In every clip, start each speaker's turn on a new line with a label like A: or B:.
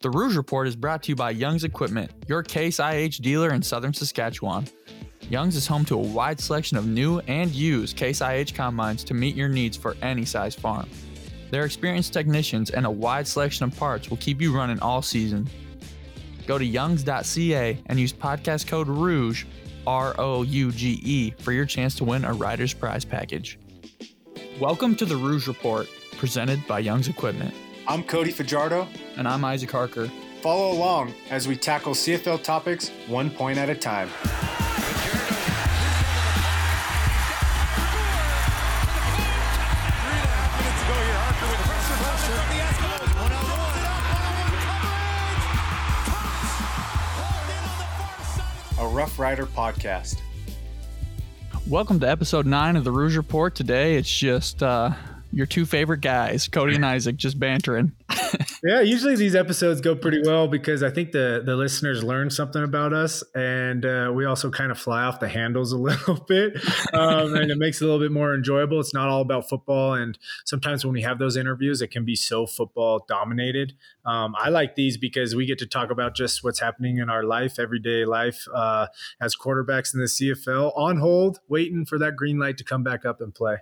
A: The Rouge Report is brought to you by Young's Equipment, your Case IH dealer in southern Saskatchewan. Young's is home to a wide selection of new and used Case IH combines to meet your needs for any size farm. Their experienced technicians and a wide selection of parts will keep you running all season. Go to youngs.ca and use podcast code ROUGE, R O U G E, for your chance to win a Rider's Prize package. Welcome to the Rouge Report, presented by Young's Equipment.
B: I'm Cody Fajardo.
A: And I'm Isaac Harker.
B: Follow along as we tackle CFL topics one point at a time. A Rough Rider podcast.
A: Welcome to episode nine of the Rouge Report. Today it's just uh, your two favorite guys, Cody and Isaac, just bantering.
C: yeah, usually these episodes go pretty well because I think the the listeners learn something about us, and uh, we also kind of fly off the handles a little bit, um, and it makes it a little bit more enjoyable. It's not all about football, and sometimes when we have those interviews, it can be so football dominated. Um, I like these because we get to talk about just what's happening in our life, everyday life, uh, as quarterbacks in the CFL, on hold, waiting for that green light to come back up and play.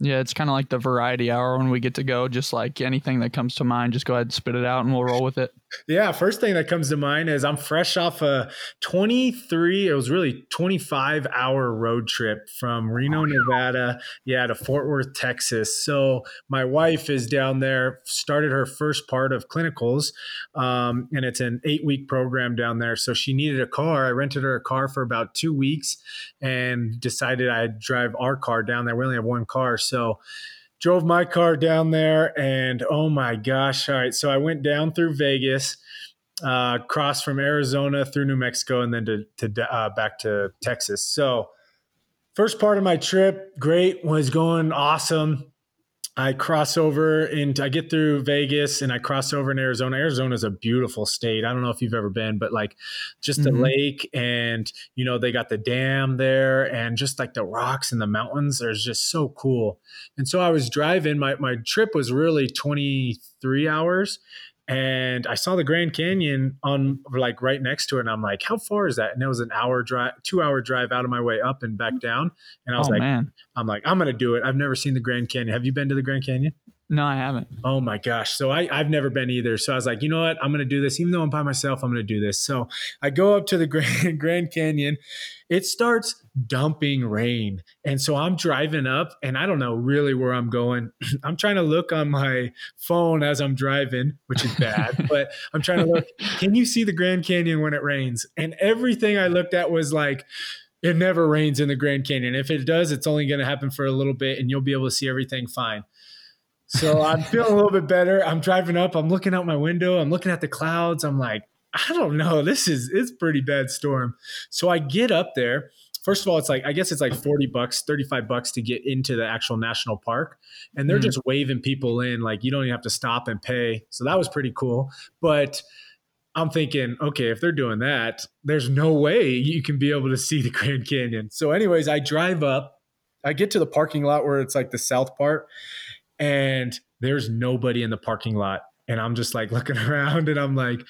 A: Yeah, it's kind of like the variety hour when we get to go. Just like anything that comes to mind, just go ahead and spit it out and we'll roll with it.
C: Yeah, first thing that comes to mind is I'm fresh off a 23, it was really 25 hour road trip from Reno, Nevada, yeah, to Fort Worth, Texas. So my wife is down there, started her first part of clinicals, um, and it's an eight week program down there. So she needed a car. I rented her a car for about two weeks and decided I'd drive our car down there. We only have one car. So drove my car down there and oh my gosh. All right. So I went down through Vegas, uh, crossed from Arizona through New Mexico and then to, to uh, back to Texas. So first part of my trip, great, was going awesome. I cross over and I get through Vegas and I cross over in Arizona. Arizona is a beautiful state. I don't know if you've ever been, but like just the mm-hmm. lake and you know they got the dam there and just like the rocks and the mountains are just so cool. And so I was driving. My my trip was really 23 hours and I saw the Grand Canyon on like right next to it, and I'm like, "How far is that?" And it was an hour drive, two hour drive out of my way up and back mm. down. And I was oh, like, man. "I'm like, I'm gonna do it." I've never seen the Grand Canyon. Have you been to the Grand Canyon?
A: No, I haven't.
C: Oh my gosh. So I, I've never been either. So I was like, you know what? I'm going to do this. Even though I'm by myself, I'm going to do this. So I go up to the Grand, Grand Canyon. It starts dumping rain. And so I'm driving up and I don't know really where I'm going. I'm trying to look on my phone as I'm driving, which is bad, but I'm trying to look. Can you see the Grand Canyon when it rains? And everything I looked at was like, it never rains in the Grand Canyon. If it does, it's only going to happen for a little bit and you'll be able to see everything fine. So I'm feeling a little bit better. I'm driving up. I'm looking out my window. I'm looking at the clouds. I'm like, I don't know. This is it's pretty bad storm. So I get up there. First of all, it's like I guess it's like 40 bucks, 35 bucks to get into the actual national park. And they're mm-hmm. just waving people in like you don't even have to stop and pay. So that was pretty cool. But I'm thinking, okay, if they're doing that, there's no way you can be able to see the Grand Canyon. So, anyways, I drive up. I get to the parking lot where it's like the south part, and there's nobody in the parking lot. And I'm just like looking around and I'm like,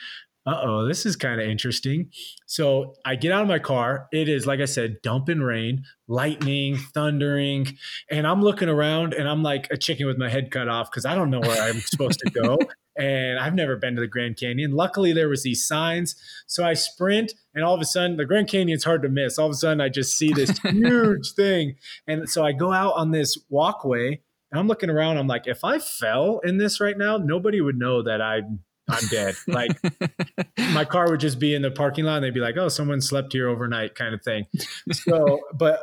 C: uh oh, this is kind of interesting. So I get out of my car. It is, like I said, dumping rain, lightning, thundering. And I'm looking around and I'm like a chicken with my head cut off because I don't know where I'm supposed to go. And I've never been to the Grand Canyon. Luckily, there was these signs. So I sprint, and all of a sudden, the Grand Canyon's hard to miss. All of a sudden, I just see this huge thing. And so I go out on this walkway and I'm looking around. I'm like, if I fell in this right now, nobody would know that I I'm dead. Like my car would just be in the parking lot and they'd be like, oh, someone slept here overnight kind of thing. So, but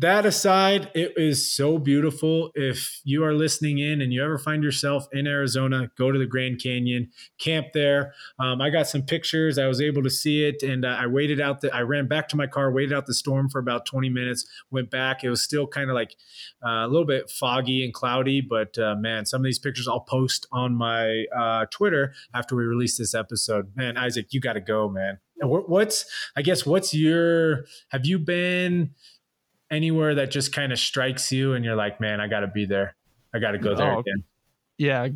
C: that aside, it is so beautiful. If you are listening in and you ever find yourself in Arizona, go to the Grand Canyon, camp there. Um, I got some pictures. I was able to see it, and uh, I waited out. The, I ran back to my car, waited out the storm for about 20 minutes, went back. It was still kind of like uh, a little bit foggy and cloudy, but uh, man, some of these pictures I'll post on my uh, Twitter after we release this episode. Man, Isaac, you got to go, man. What's I guess what's your have you been anywhere that just kind of strikes you and you're like, man, I got to be there. I got to go there oh, again.
A: Yeah,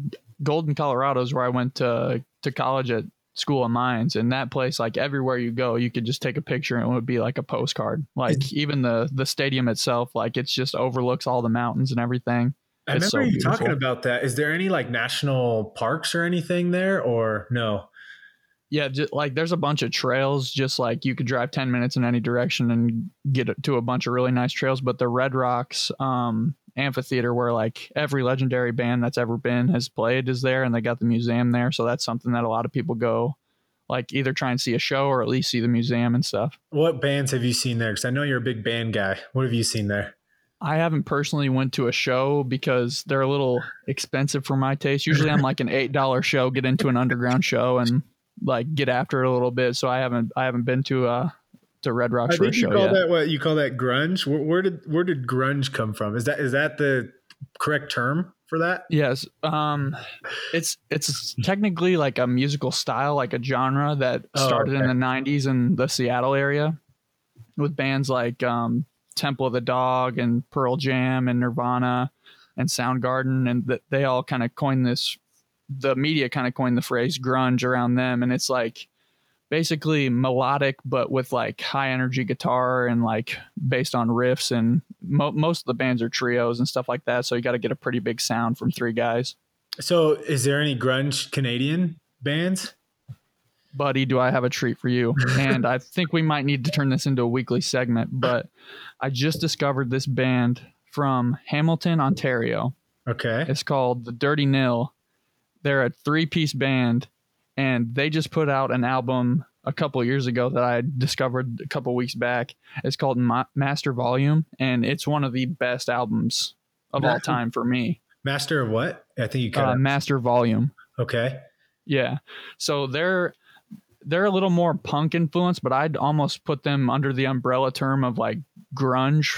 A: Golden, Colorado is where I went to to college at School of Mines, and that place, like everywhere you go, you could just take a picture and it would be like a postcard. Like even the the stadium itself, like it's just overlooks all the mountains and everything.
C: I
A: It's
C: remember
A: so
C: you talking about that. Is there any like national parks or anything there, or no?
A: Yeah, just, like there's a bunch of trails. Just like you could drive ten minutes in any direction and get to a bunch of really nice trails. But the Red Rocks um, amphitheater, where like every legendary band that's ever been has played, is there, and they got the museum there. So that's something that a lot of people go, like either try and see a show or at least see the museum and stuff.
C: What bands have you seen there? Because I know you're a big band guy. What have you seen there?
A: I haven't personally went to a show because they're a little expensive for my taste. Usually I'm like an eight dollar show, get into an underground show and like get after it a little bit. So I haven't I haven't been to uh to Red Rocks
C: I
A: for a
C: think you
A: show
C: call
A: yet.
C: that what you call that grunge. Where, where did where did grunge come from? Is that is that the correct term for that?
A: Yes. Um it's it's technically like a musical style, like a genre that
C: Oh,
A: started
C: okay.
A: in the nineties in the Seattle area with bands like um Temple of the Dog and Pearl Jam and Nirvana and Soundgarden and that they all kind of coined this the media kind of coined the phrase grunge around them and it's like basically melodic but with like high energy guitar and like based on riffs and mo- most of the bands are trios and stuff like that so you got to get a pretty big sound from three guys
C: So, is there any grunge Canadian bands?
A: buddy do i have a treat for you and i think we might need to turn this into a weekly segment but i just discovered this band from hamilton ontario
C: Okay.
A: It's called The Dirty Nil. They're a three piece band, and they just put out an album a couple years ago that I discovered a couple weeks back. It's called Ma- Master Volume, and it's one of the best albums of all time for me.
C: Master of what? I think you cut.
A: Uh. Master Volume.
C: okay.
A: Yeah. So they're they're a little more punk influenced, but I'd almost put them under the umbrella term of like grunge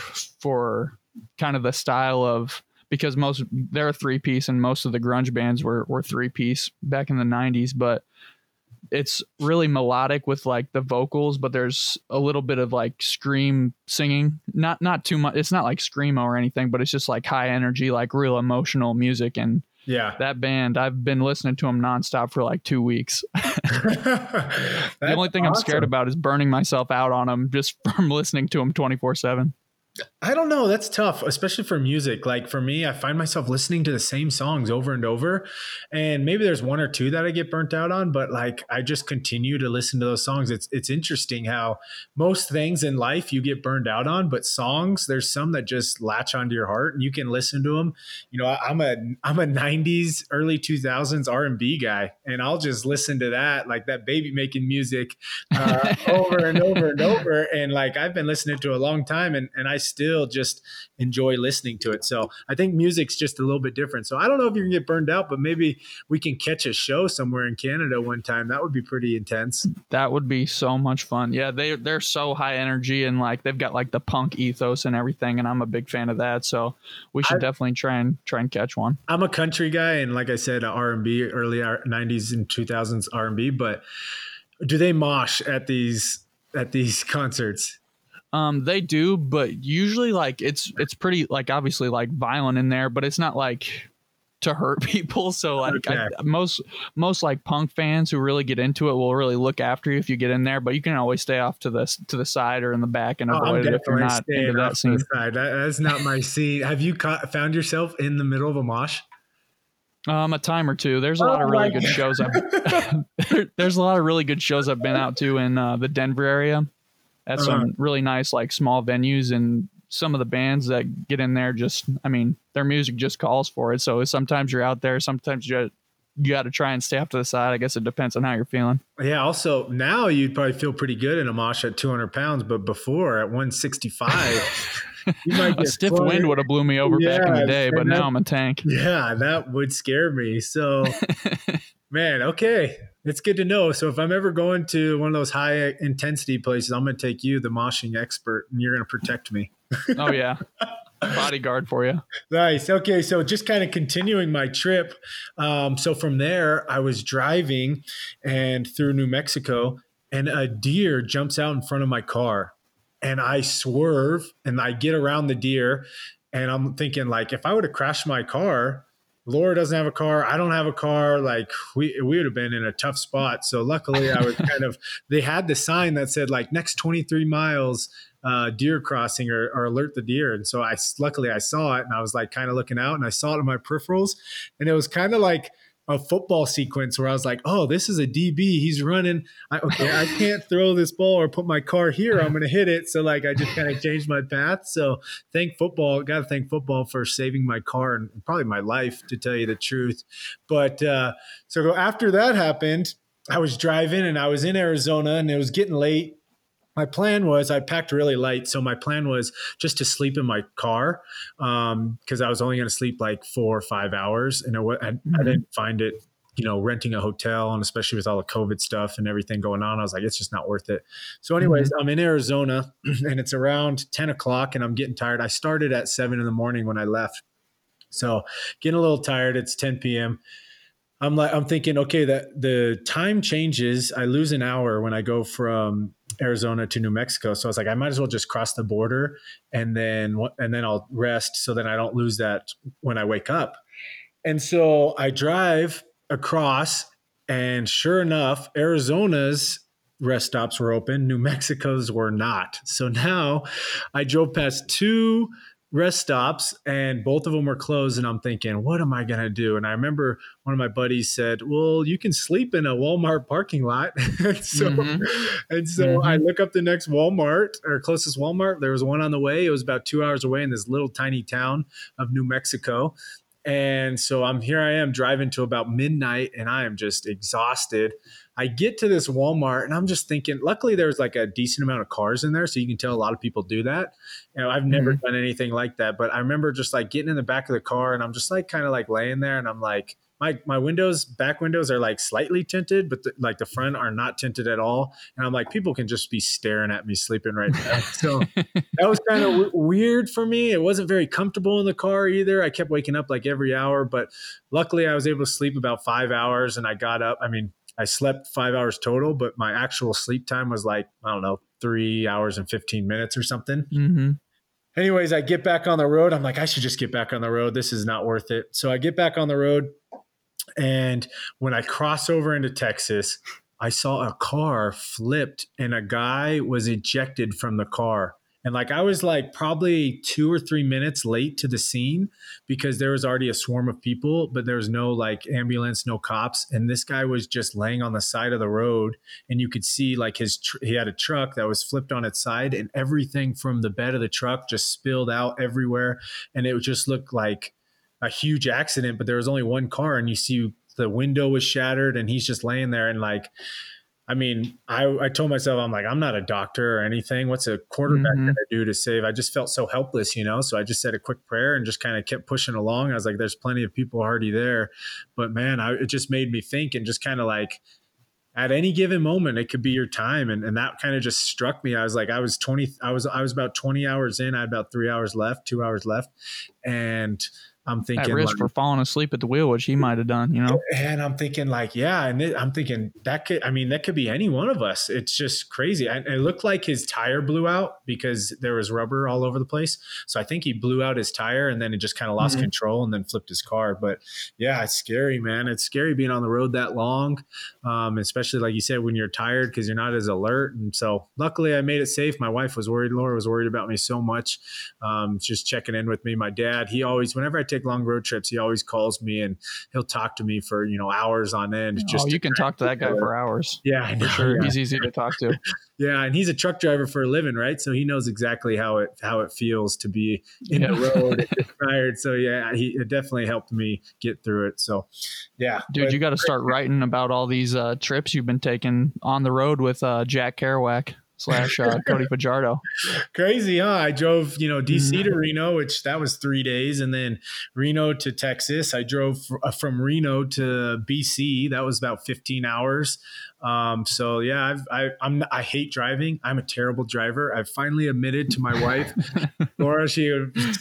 A: for kind of the style of because most they're a three piece and most of the grunge bands were were three piece back in the 90s, but it's really melodic with like the vocals, but there's a little bit of like scream singing. Not not too much. It's not like screamo or anything, but it's just like high energy, like real emotional music and
C: Yeah.
A: that band i've been listening to them nonstop for like two weeks the only thing i'm scared about is burning myself out on them just from listening to them 24-7
C: I don't know. That's tough, especially for music. Like for me, I find myself listening to the same songs over and over. And maybe there's one or two that I get burnt out on, but like I just continue to listen to those songs. It's it's interesting how most things in life you get burned out on, but songs, there's some that just latch onto your heart and you can listen to them. You know, I'm a I'm a 90s, early 2000s R&B guy, and I'll just listen to that, like that baby making music uh, over and over and over. And like I've been listening to it a long time and, and I still just enjoy listening to it. So I think music's just a little bit different. So I don't know if you can get burned out, but maybe we can catch a show somewhere in Canada one time. That would be pretty intense.
A: that would be so much fun yeah they, they're so high energy and like they've got like the punk ethos and everything and i'm a big fan of that so we should
C: I-
A: definitely try and try and catch one
C: I'm a country guy, and like I said, R&B, early 90s and 2000s R&B. But do they mosh at these at these concerts?
A: Um, they do, but usually like it's it's pretty like obviously like violent in there, but it's not like to hurt people. So like I, most most like punk fans who really get into it will really look after you if you get in there, but you can always stay off to the to the side or in the back and
C: Oh,
A: avoid it if you're not into that scene.
C: side. That, that's not my scene. Have you caught, found yourself in the middle of a mosh?
A: Um, a time or two. There's a lot
C: Oh
A: of really good
C: God.
A: shows. I've there- there's a lot of really good shows I've been out to in uh, the Denver area at some
C: Uh-huh.
A: really nice like small venues and some of the bands that get in there just I mean their music just calls for it. So sometimes you're out there, sometimes you you got to try and stay off to the side. I guess it depends on how you're feeling.
C: Yeah. Also, now you'd probably feel pretty good in a mosh at 200 pounds, but before at 165, you might
A: A stiff wind would have blew me over back in the day, but
C: that-
A: now I'm a tank.
C: Yeah, that would scare me. So, man, okay. It's good to know. So, if I'm ever going to one of those high intensity places, I'm going to take you, the moshing expert, and you're going to protect me.
A: oh yeah, bodyguard for you.
C: Nice. Okay. So just kind of continuing my trip. Um, so from there, I was driving and through New Mexico, and a deer jumps out in front of my car. And I swerve and I get around the deer. And I'm thinking, like, if I would have crashed my car, Laura doesn't have a car. I don't have a car. Like we we would have been in a tough spot. So luckily, I was kind of. They had the sign that said like next 23 miles, uh, deer crossing or, or alert the deer. And so I luckily I saw it and I was like kind of looking out and I saw it in my peripherals, and it was kind of like a football sequence where I was like, oh, this is a DB. He's running. I, okay, I can't throw this ball or put my car here. I'm going to hit it. So, like, I just kind of changed my path. So, thank football. Got to thank football for saving my car and probably my life, to tell you the truth. But uh, so after that happened, I was driving and I was in Arizona and it was getting late my plan was I packed really light, so my plan was just to sleep in my car because um, I was only going to sleep like four or five hours, and it, I, mm-hmm. I didn't find it you know, renting a hotel and especially with all the COVID stuff and everything going on, I was like, it's just not worth it. So, anyways, mm-hmm. I'm in Arizona and it's around 10 o'clock and I'm getting tired. I started at seven in the morning when I left. So, getting a little tired. It's 10 p.m. I'm like, I'm thinking, okay, that the time changes. I lose an hour when I go from Arizona to New Mexico. So I was like, I might as well just cross the border and then and then I'll rest so then I don't lose that when I wake up. And so I drive across, and sure enough, Arizona's rest stops were open. New Mexico's were not. So now I drove past two rest stops and both of them were closed and i'm thinking what am i going to do? And i remember one of my buddies said well you can sleep in a walmart parking lot. And so mm-hmm. and so mm-hmm. i look up the next walmart or closest walmart. There was one on the way. It was about two hours away in this little tiny town of new mexico and so i'm here i am driving to about midnight and i am just exhausted I get to this Walmart and I'm just thinking, luckily there's like a decent amount of cars in there. So you can tell a lot of people do that. You know, I've never mm-hmm. done anything like that, but I remember just like getting in the back of the car and I'm just like kind of like laying there and I'm like, my, my windows, back windows are like slightly tinted, but the, like the front are not tinted at all. And I'm like, people can just be staring at me sleeping right now. So that was kind of w- weird for me. It wasn't very comfortable in the car either. I kept waking up like every hour, but luckily I was able to sleep about five hours and I got up. I mean, I slept five hours total, but my actual sleep time was like, I don't know, three hours and 15 minutes or something. Mm-hmm. Anyways, I get back on the road. I'm like, I should just get back on the road. This is not worth it. So I get back on the road. And when I cross over into Texas, I saw a car flipped and a guy was ejected from the car. And like I was like probably two or three minutes late to the scene because there was already a swarm of people, but there was no like ambulance, no cops. And this guy was just laying on the side of the road. And you could see like his, tr- he had a truck that was flipped on its side and everything from the bed of the truck just spilled out everywhere. And it just looked like a huge accident, but there was only one car. And you see the window was shattered and he's just laying there and like, I mean, I, I told myself, I'm like, I'm not a doctor or anything. What's a quarterback mm-hmm. going to do to save? I just felt so helpless, you know? So I just said a quick prayer and just kind of kept pushing along. I was like, there's plenty of people already there. But man, I, it just made me think and just kind of like, at any given moment, it could be your time. And, and that kind of just struck me. I was like, I was 20, I was, I was about 20 hours in. I had about three hours left, two hours left. And, I'm thinking
A: at risk like, for falling asleep at the wheel, which he might have done, you know.
C: And I'm thinking like, yeah, and it, I'm thinking that could, I mean, that could be any one of us. It's just crazy. And it looked like his tire blew out because there was rubber all over the place. So I think he blew out his tire and then it just kind of lost mm-hmm. control and then flipped his car. But yeah, it's scary, man. It's scary being on the road that long, um, especially like you said when you're tired because you're not as alert. And so luckily I made it safe. My wife was worried. Laura was worried about me so much, um, just checking in with me. My dad, he always, whenever I take take long road trips, he always calls me and he'll talk to me for you know hours on end.
A: Oh, just you can talk to that guy for hours.
C: Yeah,
A: for sure. Yeah. He's easy to talk to.
C: yeah, and he's a truck driver for a living, right? So he knows exactly how it how it feels to be in yeah. the road tired. So yeah, he it definitely helped me get through it. So yeah,
A: dude, but, you got to start writing about all these uh, trips you've been taking on the road with uh, Jack Kerouac slash uh, Cody Fajardo.
C: Crazy, huh? I drove, you know, BC mm-hmm. to Reno, which that was three days, and then Reno to Texas. I drove uh, from Reno to BC. That was about 15 hours. Um, so yeah, I've, I, I'm, I hate driving. I'm a terrible driver. I've finally admitted to my wife, Laura, she,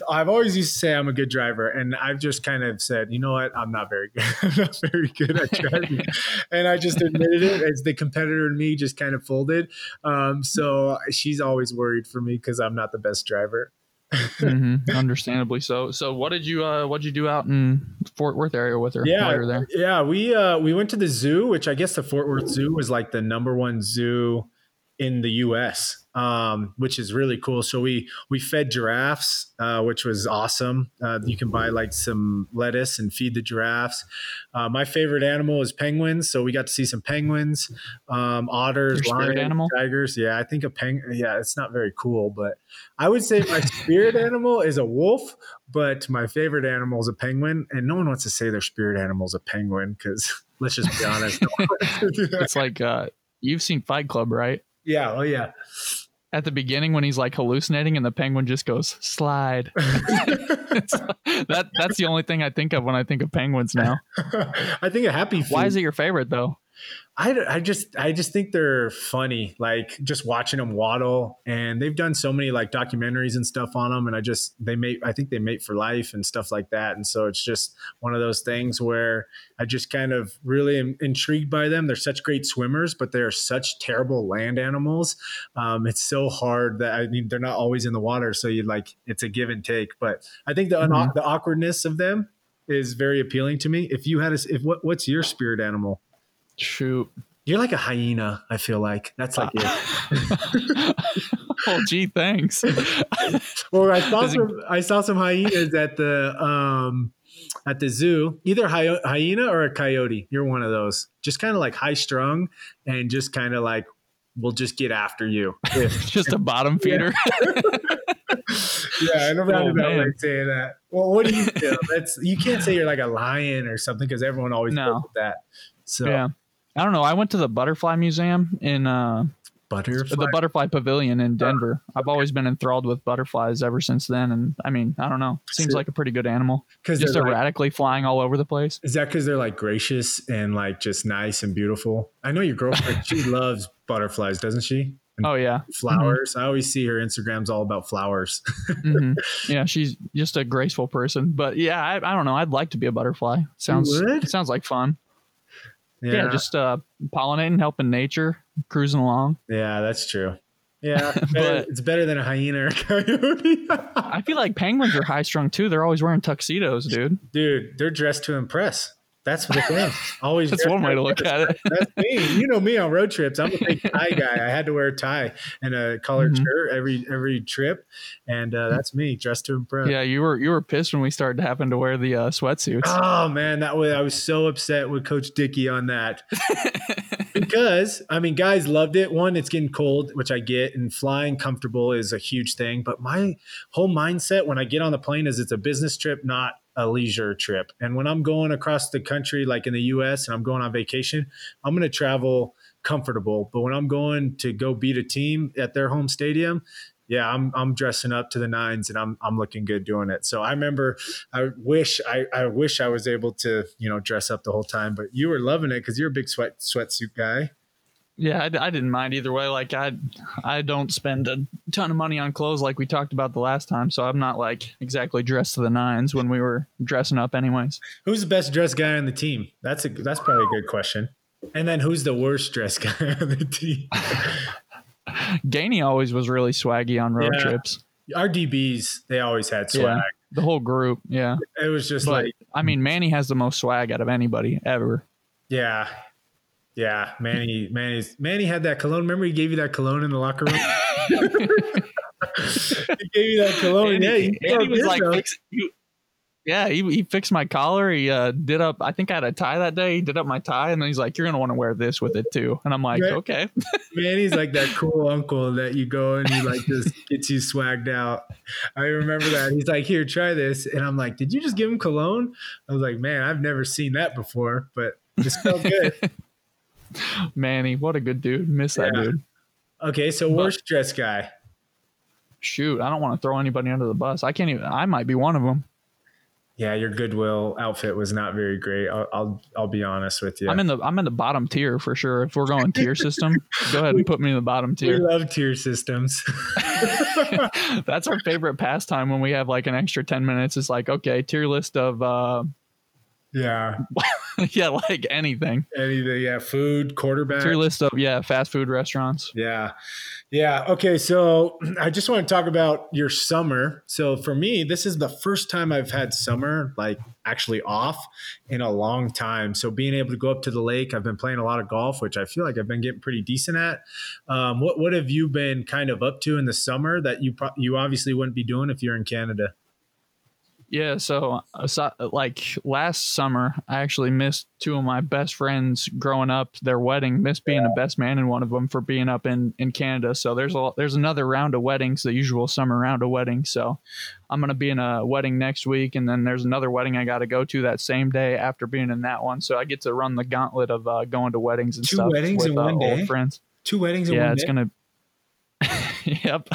C: I've always used to say I'm a good driver. And I've just kind of said, you know what? I'm not very good. I'm not very good at driving. and I just admitted it as the competitor in me just kind of folded. Um, so she's always worried for me because I'm not the best driver.
A: Hmm Understandably so. So, what did you uh, what did you do out in Fort Worth area with her
C: Yeah,
A: while you were there?
C: Yeah, we uh we went to the zoo, which I guess the Fort Worth Zoo was like the number one zoo in the US. Um, which is really cool. So we we fed giraffes, uh, which was awesome. Uh, you can buy like some lettuce and feed the giraffes. Uh, my favorite animal is penguins, so we got to see some penguins, um, otters, lions,
A: animal?
C: tigers. Yeah, I think a penguin. Yeah, it's not very cool, but I would say my spirit animal is a wolf, but my favorite animal is a penguin. And no one wants to say their spirit animal is a penguin because let's just be honest. no one wants to do that.
A: It's like uh, you've seen Fight Club, right?
C: Yeah, oh yeah.
A: At the beginning, when he's like hallucinating, and the penguin just goes slide. That that's the only thing I think of when I think of penguins now.
C: I think a happy. Feet,
A: Why is it your favorite though?
C: I, I just I just think they're funny. Like just watching them waddle, and they've done so many like documentaries and stuff on them. And I just they mate. I think they mate for life and stuff like that. And so it's just one of those things where I just kind of really am intrigued by them. They're such great swimmers, but they are such terrible land animals. Um, it's so hard that I mean they're not always in the water, so you like it's a give and take. But I think the
A: Mhm.
C: the awkwardness of them is very appealing to me. If you had a, if what what's your spirit animal?
A: Shoot.
C: You're like a hyena. I feel like that's like it.
A: oh, gee, thanks.
C: Well, I saw
A: Does it-
C: some. I saw some hyenas at the um at the zoo. Either hy- hyena or a coyote. You're one of those. Just kind of like high strung and just kind of like we'll just get after you.
A: Just a bottom feeder.
C: yeah, I don't know
A: Oh,
C: about
A: man.
C: like saying that. Well, what do you feel? That's you can't say you're like a lion or something because everyone always
A: No.
C: that. So
A: Yeah. I don't know. I went to the Butterfly Museum in uh,
C: butterfly.
A: the Butterfly Pavilion in Denver. I've always been enthralled with butterflies ever since then. And I mean, I don't know. Seems like a pretty good animal.
C: Because
A: Just
C: like,
A: erratically flying all over the place.
C: Is that because they're like gracious and like just nice and beautiful? I know your girlfriend, she loves butterflies, doesn't she? And
A: Oh, yeah.
C: flowers. I always see her Instagram's all about flowers.
A: hmm Yeah, she's just a graceful person. But yeah, I, I don't know. I'd like to be a butterfly. Sounds sounds like fun. Yeah, just uh, pollinating, helping nature, cruising along.
C: yeah, that's true. Yeah, better-
A: But-
C: it's better than a hyena or a coyote.
A: I feel like penguins are high strung too. They're always wearing tuxedos, dude.
C: Dude, they're dressed to impress. That's the thing. Always.
A: That's one way to look at it.
C: That's me. You know me on road trips. I'm a big tie guy. I had to wear a tie and a collared
A: Mhm.
C: shirt every every trip, and uh, that's me, dressed to impress.
A: Yeah, you were you were pissed when we started having to wear the uh, sweatsuits.
C: Oh man, that was I was so upset with Coach Dickey on that because I mean, guys loved it. One, it's getting cold, which I get, and flying comfortable is a huge thing. But my whole mindset when I get on the plane is it's a business trip, not a leisure trip. And when I'm going across the country, like in the U.S., and I'm going on vacation, I'm going to travel comfortable. But when I'm going to go beat a team at their home stadium, yeah, I'm I'm dressing up to the nines and I'm I'm looking good doing it. So I remember I wish I, I wish I was able to, you know, dress up the whole time, but you were loving it because you're a big sweat sweatsuit guy.
A: Yeah, I didn't mind either way. Like I I don't spend a ton of money on clothes like we talked about the last time, so I'm not like exactly dressed to the nines when we were dressing up, anyways.
C: Who's the best dressed guy on the team? That's a that's probably a good question. And then who's the worst dressed guy on the team?
A: Gainey always was really swaggy on road
C: Yeah.
A: trips.
C: Our DBs, they always had swag.
A: Yeah. The whole group, yeah.
C: It was just
A: But
C: like,
A: I mean, Manny has the most swag out of anybody ever.
C: yeah. Yeah, Manny, Manny's Manny had that cologne. Remember, he gave you that cologne in the locker room. he gave you that cologne. Yeah,
A: he,
C: you
A: and
C: felt
A: he was like, fix, he, yeah, he, he fixed my collar. He uh, did up. I think I had a tie that day. He did up my tie, and then he's like, "You're gonna want to wear this with it too." And I'm like,
C: Right.
A: "Okay."
C: Manny's like that cool uncle that you go and he like just gets you swagged out. I remember that. He's like, here, try this. And I'm like, did you just give him cologne? I was like, man, I've never seen that before, but it smelled good.
A: Manny, what a good dude. Miss that dude.
C: Okay, so worst dress guy.
A: Shoot, I don't want to throw anybody under the bus. I can't even. I might be one of them.
C: Yeah, your Goodwill outfit was not very great. I'll I'll, I'll be honest with you.
A: I'm in the I'm in the bottom tier for sure. If we're going tier system, go ahead and put me in the bottom tier.
C: we love tier systems.
A: That's our favorite pastime when we have like an extra ten minutes. It's like okay, tier list of uh,
C: yeah.
A: yeah, like anything.
C: Anything, yeah. Food, quarterback.
A: It's your list of yeah, fast food restaurants.
C: Yeah. Yeah. Okay. So I just want to talk about your summer. So for me, this is the first time I've had summer like actually off in a long time. So being able to go up to the lake, I've been playing a lot of golf, which I feel like I've been getting pretty decent at. Um, what what have you been kind of up to in the summer that you pro- you obviously wouldn't be doing if you're in Canada?
A: Yeah, so, uh, so like last summer, I actually missed two of my best friends growing up. Their wedding, missed being the best man in one of them for being up in in Canada. So there's a there's another round of weddings, the usual summer round of weddings. So I'm gonna be in a wedding next week, and then there's another wedding I got to go to that same day after being in that one. So I get to run the gauntlet of uh, going to weddings and
C: Two
A: stuff
C: weddings
A: with
C: in
A: uh,
C: one day?
A: old friends.
C: Two weddings in
A: yeah,
C: one
A: it's
C: day?
A: gonna. yep,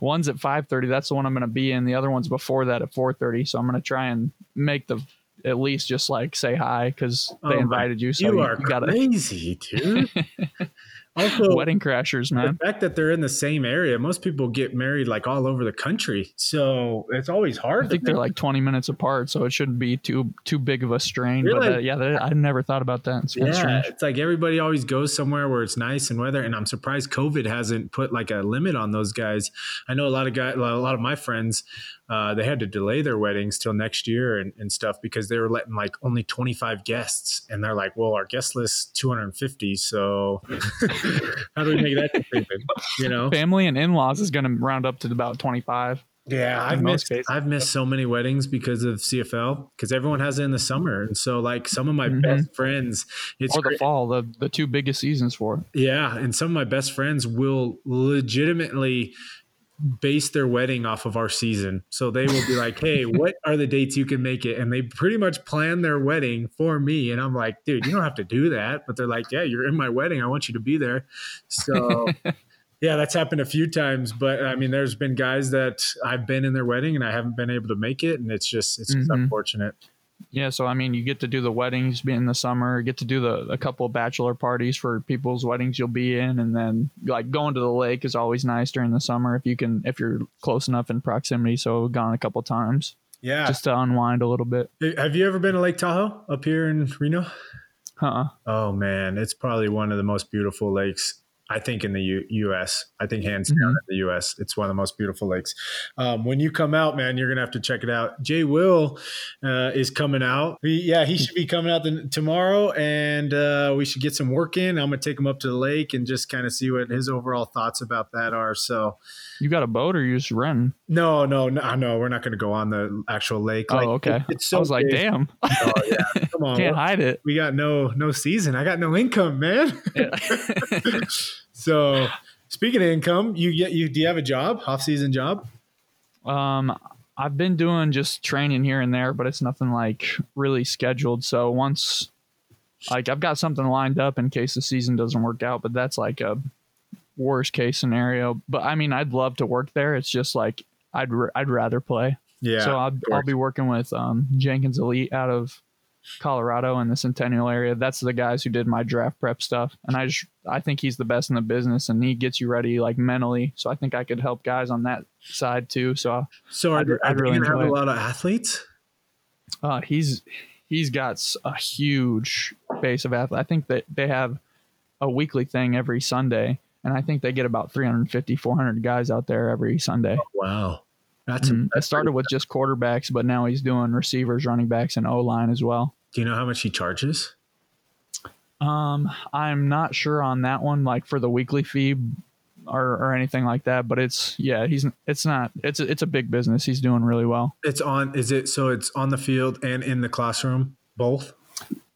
A: one's at five thirty. That's the one I'm gonna be in. The other one's before that at four thirty. So I'm gonna try and make the at least just like say hi because
C: Oh
A: they
C: my-
A: invited you. So
C: you
A: you,
C: are
A: you gotta
C: crazy, dude. also,
A: wedding crashers, man.
C: the fact that they're in the same area, most people get married like all over the country, so it's always hard.
A: I think they're like 20 minutes apart, so it shouldn't be too too big of a strain.
C: Really?
A: But uh, yeah, that, I never thought about that. It's
C: yeah,
A: strange.
C: it's like everybody always goes somewhere where it's nice and weather, and I'm surprised COVID hasn't put like a limit on those guys. I know a lot of guys, a lot of my friends, uh, they had to delay their weddings till next year and, and stuff because they were letting like only 25 guests, and they're like, well, our guest list 250, so how do we make that decision? You know?
A: Family and in laws is going to round up to about 25.
C: Yeah, I've missed
A: cases.
C: I've missed so many weddings because of CFL because everyone has it in the summer, and so like some of my
A: Mhm.
C: best friends, it's
A: or the fall, the the two biggest seasons for it.
C: yeah, and some of my best friends will legitimately base their wedding off of our season. So they will be like, "Hey, what are the dates you can make it?" And they pretty much plan their wedding for me, and I'm like, "Dude, you don't have to do that." But they're like, "Yeah, you're in my wedding. I want you to be there." So. Yeah, that's happened a few times, but I mean, there's been guys that I've been in their wedding and I haven't been able to make it, and it's just it's just
A: Mhm.
C: unfortunate.
A: Yeah, so I mean, you get to do the weddings in the summer, get to do the a couple of bachelor parties for people's weddings you'll be in, and then like going to the lake is always nice during the summer if you can if you're close enough in proximity. So gone a couple times
C: Yeah.
A: just to unwind a little bit.
C: Have you ever been to Lake Tahoe up here in Reno?
A: Uh-uh.
C: Oh man, it's probably one of the most beautiful lakes. I think in the U- U.S. I think hands down
A: Mhm.
C: in the U.S. It's one of the most beautiful lakes. Um, when you come out, man, you're gonna have to check it out. Jay Will uh, is coming out. He, yeah, he should be coming out the, tomorrow, and uh, we should get some work in. I'm gonna take him up to the lake and just kind of see what his overall thoughts about that are. So,
A: You got a boat or you just renting?
C: no, no, no, no, we're not gonna go on the actual lake.
A: Oh, okay.
C: it- it's so
A: I was like, damn,
C: Oh, yeah. Come on,
A: can't hide it.
C: we got no no season. I got no income, man.
A: Yeah.
C: so speaking of income, you get you do you have a job, off season job?
A: Um, I've been doing just training here and there, but it's nothing like really scheduled. So once, like, I've got something lined up in case the season doesn't work out, but that's like a worst case scenario. But I mean, I'd love to work there. It's just like I'd r- I'd rather play.
C: Yeah.
A: so I'll, I'll be working with um, Jenkins Elite out of Colorado in the Centennial area. That's the guys who did my draft prep stuff, and I just I think he's the best in the business, and he gets you ready like mentally. So I think I could help guys on that side too. So
C: so are,
A: I'd- I'd really
C: have a lot of athletes?
A: uh, he's he's got a huge base of athletes. I think that they have a weekly thing every Sunday, and I think they get about 350, 400 guys out there every Sunday.
C: Wow. That's,
A: Mhm. It
C: that's
A: started with just quarterbacks, but now he's doing receivers, running backs, and O line as well.
C: Do you know how much he charges?
A: Um, I'm not sure on that one, like for the weekly fee or, or anything like that. But it's yeah, he's it's not it's a, it's a big business. He's doing really well.
C: It's on is it so it's on the field and in the classroom? Both?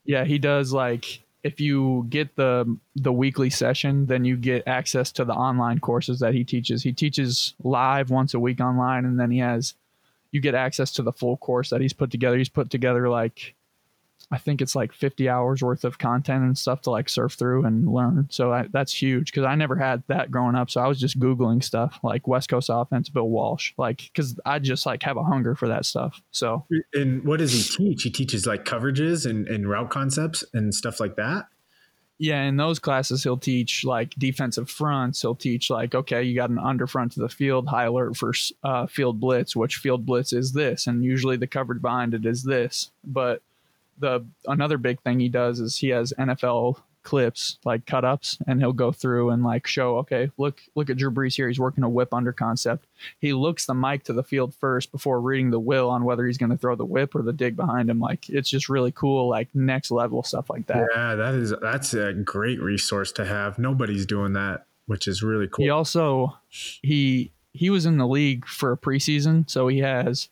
A: Yeah, he does like if you get the the weekly session, then you get access to the online courses that he teaches. He teaches live once a week online, and then he has you get access to the full course that he's put together. He's put together like I think it's like 50 hours worth of content and stuff to like surf through and learn. So I, that's huge because I never had that growing up. So I was just googling stuff like West Coast offense, Bill Walsh, like because I just like have a hunger for that stuff. So
C: And what does he teach? He teaches like coverages and, and route concepts and stuff like that.
A: Yeah, in those classes, he'll teach like defensive fronts. He'll teach like, okay, you got an under front to the field, high alert for uh, field blitz, which field blitz is this, and usually the coverage behind it is this. But the another big thing he does is he has NFL clips like cut ups and he'll go through and like show okay look look at drew brees here. He's working a whip under concept. He looks the mic to the field first before reading the will on whether he's going to throw the whip or the dig behind him. Like it's just really cool like next level stuff like that.
C: Yeah that is that's a great resource to have. Nobody's doing that which is really cool.
A: He also he he was in the league for a preseason so he has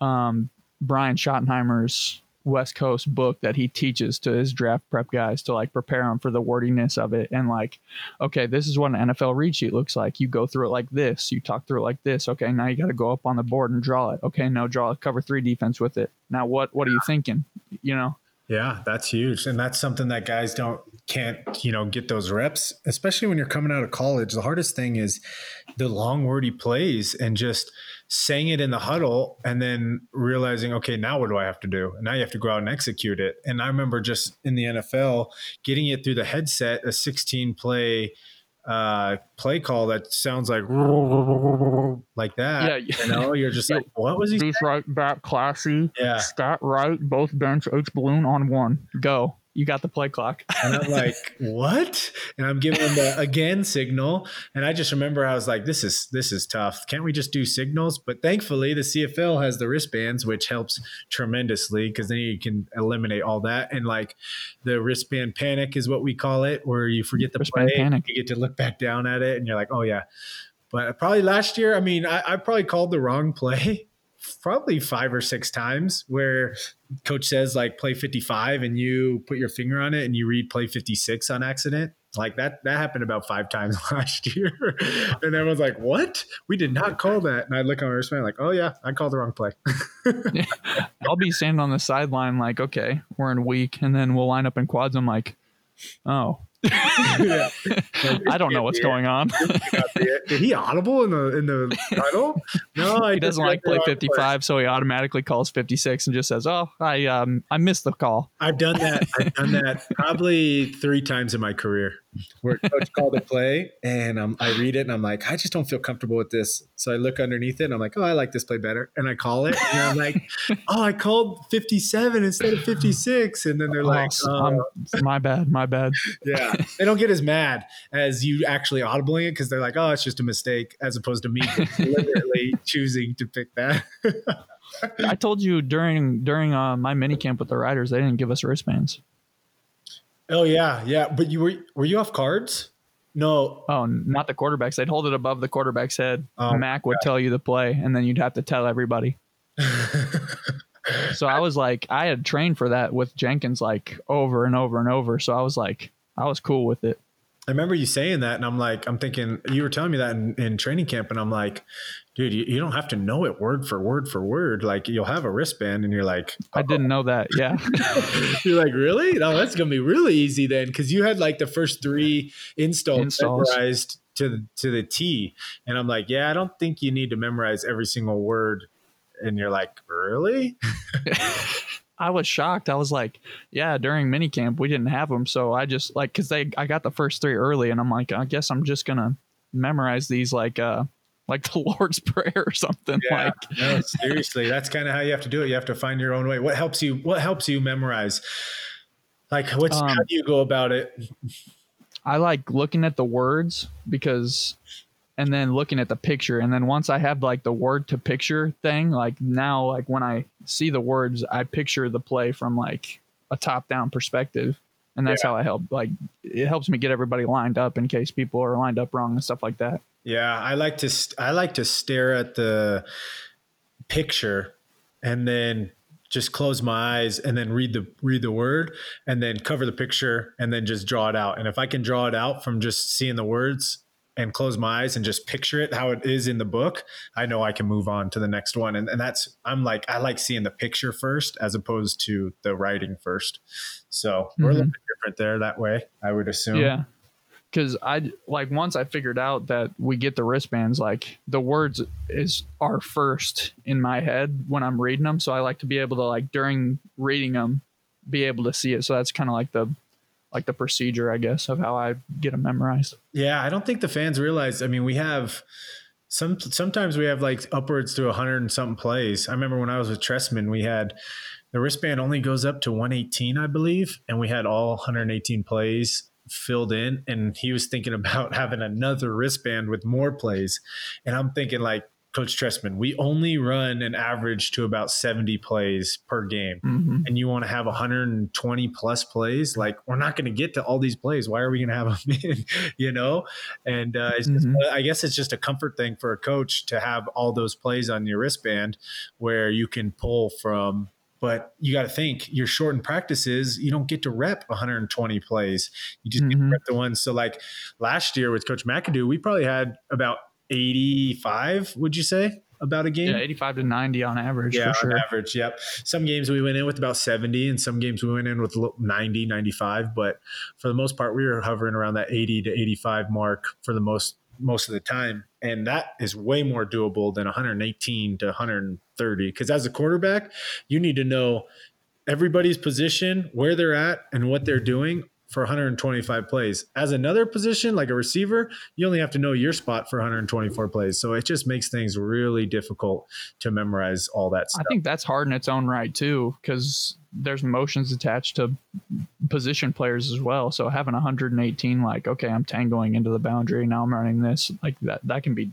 A: um brian schottenheimer's West Coast book that he teaches to his draft prep guys to like prepare them for the wordiness of it and like, okay, this is what an NFL read sheet looks like. You go through it like this, you talk through it like this. Okay, now you got to go up on the board and draw it. Okay, now draw a cover three defense with it. Now what what are you thinking? You know?
C: Yeah, that's huge. And that's something that guys don't can't, you know, get those reps, especially when you're coming out of college. The hardest thing is the long wordy plays and just saying it in the huddle and then realizing, okay, now what do I have to do? Now you have to go out and execute it. And I remember just in the NFL getting it through the headset, a 16 play uh play call that sounds like like that. Yeah, you know, you're just like, what was he?
A: Booth right back, classy.
C: Yeah,
A: stat right, both bench H balloon on one. Go you got the play clock.
C: and I'm like, what? And I'm giving them the again signal. And I just remember I was like, this is this is tough. Can't we just do signals? But thankfully the CFL has the wristbands, which helps tremendously because then you can eliminate all that. And like the wristband panic is what we call it, where you forget the wristband play, panic. you get to look back down at it and you're like, oh yeah. But probably last year, I mean, I, I probably called the wrong play probably five or six times where coach says like play 55 and you put your finger on it and you read play 56 on accident. Like that that happened about five times last year. And everyone's like what? We did not call that. And i look on my wristband like oh yeah i called the wrong play.
A: I'll be standing on the sideline like okay we're in a week and then we'll line up in quads. I'm like oh yeah. I don't know what's going on.
C: Did he audible in the in the title?
A: No, he doesn't like play 55, so he automatically calls 56 and just says, "Oh, I um I missed the call."
C: I've done that. I've done that probably three times in my career where a coach called a play and um, I read it and I'm like, I just don't feel comfortable with this. So I look underneath it and I'm like, oh, I like this play better. And I call it and I'm like, oh, I called 57 instead of 56. And then they're oh, like, oh.
A: my bad, my bad.
C: Yeah. They don't get as mad as you actually audibling it because they're like, oh, it's just a mistake as opposed to me deliberately choosing to pick that.
A: I told you during during uh, my mini camp with the riders, they didn't give us wristbands.
C: Oh yeah, yeah. But you were were you off cards? No.
A: Oh, not the quarterbacks. They'd hold it above the quarterback's head. Oh, Mac would yeah. tell you the play, and then you'd have to tell everybody. so I was like, I had trained for that with Jenkins like over and over and over. So I was like, I was cool with it.
C: I remember you saying that, and I'm like, I'm thinking you were telling me that in, in training camp, and I'm like, dude, you, you, don't have to know it word for word for word. Like you'll have a wristband, and you're like,
A: oh. I didn't know that. Yeah,
C: you're like, really? No, that's gonna be really easy then, because you had like the first three installs, installs. memorized to the, to the T, and I'm like, yeah, I don't think you need to memorize every single word. And you're like, really?
A: I was shocked. I was like, yeah, during minicamp we didn't have them, so I just like because they I got the first three early, and I'm like, I guess I'm just gonna memorize these like uh like the Lord's Prayer or something. Yeah, like,
C: no, seriously, that's kind of how you have to do it. You have to find your own way. What helps you? What helps you memorize? Like, what's um, how do you go about it?
A: I like looking at the words because and then looking at the picture. And then once i have like the word to picture thing like now like when i see the words i picture the play from like a top down perspective. And that's yeah. how i help like it helps me get everybody lined up in case people are lined up wrong and stuff like that.
C: Yeah i like to st- i like to stare at the picture and then just close my eyes and then read the read the word and then cover the picture and then just draw it out. And if i can draw it out from just seeing the words and close my eyes and just picture it how it is in the book, I know I can move on to the next one. And, and that's, I'm like, I like seeing the picture first as opposed to the writing first. So mm-hmm. we're a little mm-hmm. bit different there that way, I would assume.
A: Yeah. Cause I like once I figured out that we get the wristbands, like the words is are first in my head when I'm reading them. So I like to be able to like during reading them, be able to see it. So that's kind of like the like the procedure, I guess, of how I get them memorized.
C: Yeah, I don't think the fans realize. I mean, we have some sometimes we have like upwards to a hundred and something plays. I remember when I was with Trestman, we had the wristband only goes up to 118, I believe, and we had all 118 plays filled in and he was thinking about having another wristband with more plays and i'm thinking like coach trestman we only run an average to about 70 plays per game mm-hmm. and you want to have 120 plus plays like we're not going to get to all these plays why are we going to have them in you know and uh, mm-hmm. just, i guess it's just a comfort thing for a coach to have all those plays on your wristband where you can pull from but you got to think your shortened practices, you don't get to rep 120 plays. You just mm-hmm. rep the ones. So, like last year with Coach McAdoo, we probably had about 85, would you say? About a game?
A: Yeah, 85 to 90 on average.
C: Yeah,
A: sure.
C: on average. Yep. Some games we went in with about 70, and some games we went in with 90, 95. But for the most part, we were hovering around that 80 to 85 mark for the most most of the time. And that is way more doable than 118 to 130. Because as a quarterback, you need to know everybody's position, where they're at, and what they're doing for 125 plays. As another position, like a receiver, you only have to know your spot for 124 plays. So it just makes things really difficult to memorize all that stuff.
A: I think that's hard in its own right, too, because there's motions attached to position players as well. So having 118, like, okay, I'm tangoing into the boundary, now I'm running this, like that, that can be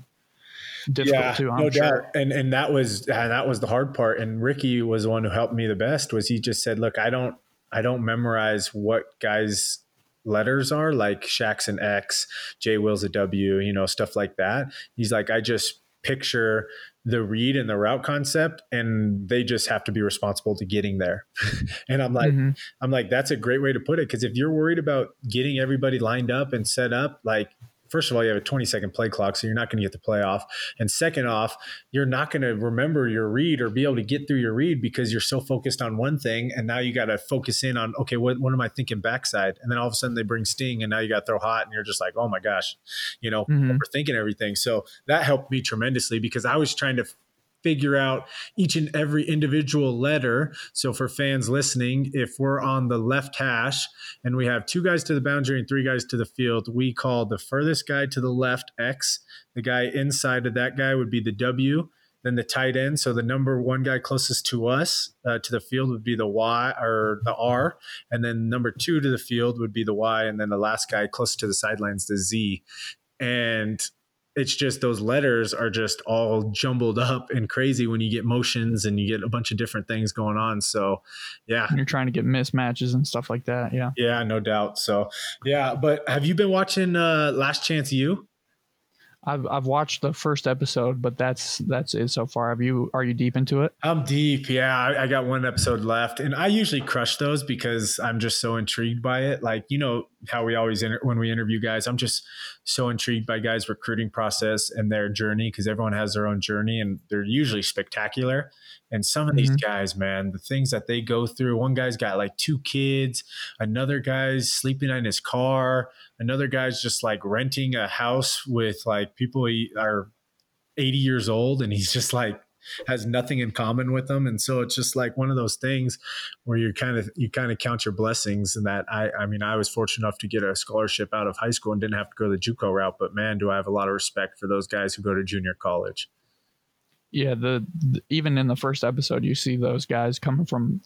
A: difficult yeah, too. I'm no sure.
C: doubt. And and that was uh, that was the hard part. And Ricky was the one who helped me the best. Was he just said, "Look, I don't I don't memorize what guys letters are like Shaq's an X, J Will's a W, you know, stuff like that. He's like, I just picture the read and the route concept and they just have to be responsible to getting there and i'm like mm-hmm. i'm like that's a great way to put it because if you're worried about getting everybody lined up and set up like first of all, you have a 20 second play clock, so you're not going to get the playoff. And second off, you're not going to remember your read or be able to get through your read because you're so focused on one thing. And now you got to focus in on, okay, what, what am I thinking backside? And then all of a sudden they bring Sting and now you got to throw hot and you're just like, oh my gosh, you know, mm-hmm. overthinking everything. So that helped me tremendously because I was trying to figure out each and every individual letter. So for fans listening, if we're on the left hash and we have two guys to the boundary and three guys to the field, we call the furthest guy to the left X. The guy inside of that guy would be the W. Then the tight end, so the number one guy closest to us uh, to the field would be the Y or the R, and then number two to the field would be the Y, and then the last guy closest to the sidelines, the Z. And it's just those letters are just all jumbled up and crazy when you get motions and you get a bunch of different things going on. So, yeah,
A: and you're trying to get mismatches and stuff like that. Yeah,
C: yeah, no doubt. So, yeah, but have you been watching uh, Last Chance U?
A: I've I've watched the first episode, but that's that's it so far. Have you are you deep into it?
C: I'm deep. Yeah, I, I, got one episode left, and I usually crush those because I'm just so intrigued by it. Like you know how we always inter- when we interview guys, I'm just so intrigued by guys' recruiting process and their journey because everyone has their own journey, and they're usually spectacular. And some of mm-hmm. these guys, man, the things that they go through. One guy's got like two kids, another guy's sleeping in his car, another guy's just like renting a house with like people he are 80 years old and he's just like has nothing in common with them and so it's just like one of those things where you kind of you kind of count your blessings and that I I mean I was fortunate enough to get a scholarship out of high school and didn't have to go the JUCO route but man do I have a lot of respect for those guys who go to junior college
A: yeah, the, the, even in the first episode, you see those guys coming from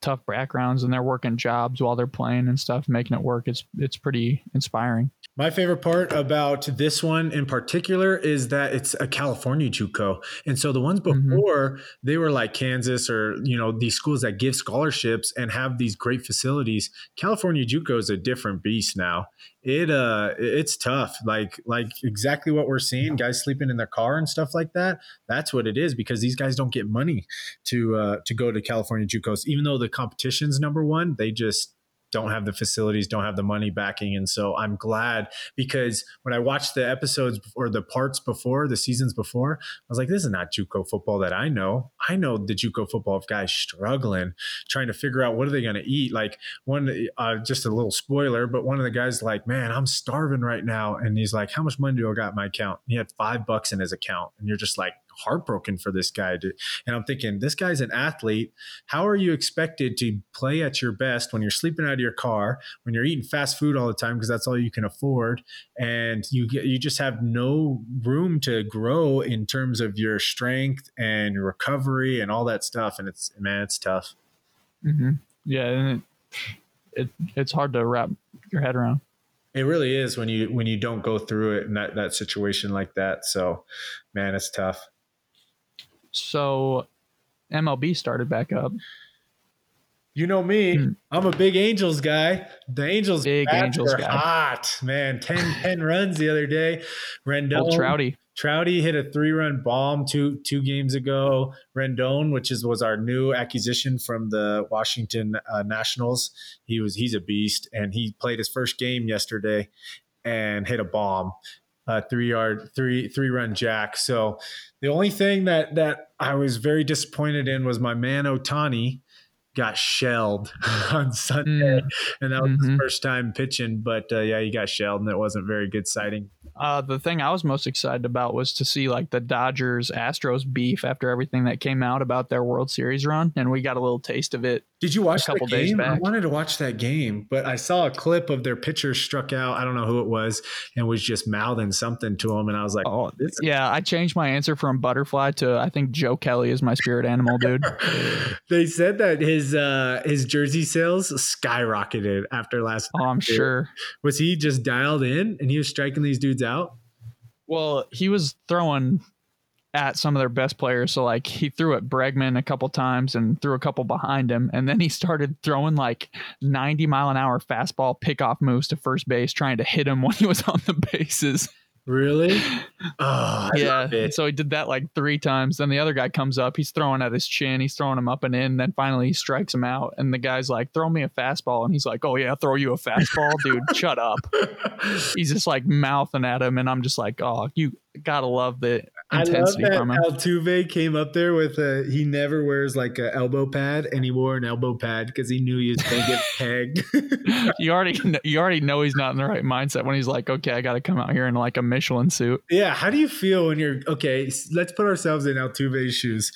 A: tough backgrounds and they're working jobs while they're playing and stuff, making it work. It's it's pretty inspiring.
C: My favorite part about this one in particular is that it's a California JUCO, and so the ones mm-hmm. before mm-hmm. they were like Kansas or you know these schools that give scholarships and have these great facilities. California JUCO is a different beast now. It uh, it's tough. Like like exactly what we're seeing, guys sleeping in their car and stuff like that. That's what it is because these guys don't get money to uh, to go to California JUCOs, even though the competition's number one. They just don't have the facilities, don't have the money backing. And so I'm glad because when I watched the episodes or the parts before, the seasons before, I was like, this is not Juco football that I know. I know the Juco football of guys struggling, trying to figure out what are they going to eat. Like one, uh, just a little spoiler, but one of the guys like, man, I'm starving right now. And he's like, how much money do I got in my account? And he had five bucks in his account. And you're just like, heartbroken for this guy. To, and I'm thinking, this guy's an athlete. How are you expected to play at your best when you're sleeping out of your car, when you're eating fast food all the time because that's all you can afford, and you get you just have no room to grow in terms of your strength and recovery and all that stuff. And it's man, it's tough.
A: Mm-hmm. Yeah, and it, it it's hard to wrap your head around.
C: It really is when you when you don't go through it in that that situation like that. So, man, it's tough.
A: So, MLB started back up.
C: You know me,
A: Hmm.
C: I'm a big Angels guy. The Angels
A: Big Angels
C: are
A: guy.
C: hot, man. 10, 10 runs the other day. Rendon,
A: Old Trouty.
C: Trouty hit a three run bomb two two games ago. Rendon, which is was our new acquisition from the Washington uh, Nationals, he was he's a beast, and he played his first game yesterday and hit a bomb, a three yard three three run jack. So the only thing that that I was very disappointed in was my man Ohtani got shelled on Sunday, and that was his
A: Mhm.
C: first time pitching. But uh, yeah, he got shelled, and it wasn't very good sighting.
A: Uh, the thing I was most excited about was to see like the Dodgers Astros beef after everything that came out about their World Series run, and we got a little taste of it.
C: Did you watch
A: a couple days
C: game? I wanted to watch that game, but I saw a clip of their pitcher struck out. I don't know who it was, and was just mouthing something to him, and I was like,
A: Oh,
C: this
A: yeah, I changed my answer from butterfly to I think Joe Kelly is my spirit animal, dude.
C: they said that his uh his jersey sales skyrocketed after last.
A: Oh, I'm sure.
C: Was he just dialed in and he was striking these dudes out?
A: Well, he was throwing at some of their best players. So like he threw at Bregman a couple times and threw a couple behind him. And then he started throwing like 90 mile an hour fastball pickoff moves to first base, trying to hit him when he was on the bases.
C: Really? Oh,
A: yeah. So he did that like three times. Then the other guy comes up, he's throwing at his chin, he's throwing him up and in. Then finally he strikes him out. And the guy's like, throw me a fastball. And he's like, oh yeah, throw you a fastball, dude. Shut up. He's just like mouthing at him. And I'm just like, oh, you gotta love the
C: I love
A: intensity
C: that
A: from him.
C: Altuve came up there with a. He never wears like an elbow pad, and he wore an elbow pad because he knew he was going to get pegged.
A: you already kn- you already know he's not in the right mindset when he's like, okay, I got to come out here in like a Michelin suit.
C: yeah, how do you feel when you're okay? Let's put ourselves in Altuve's shoes.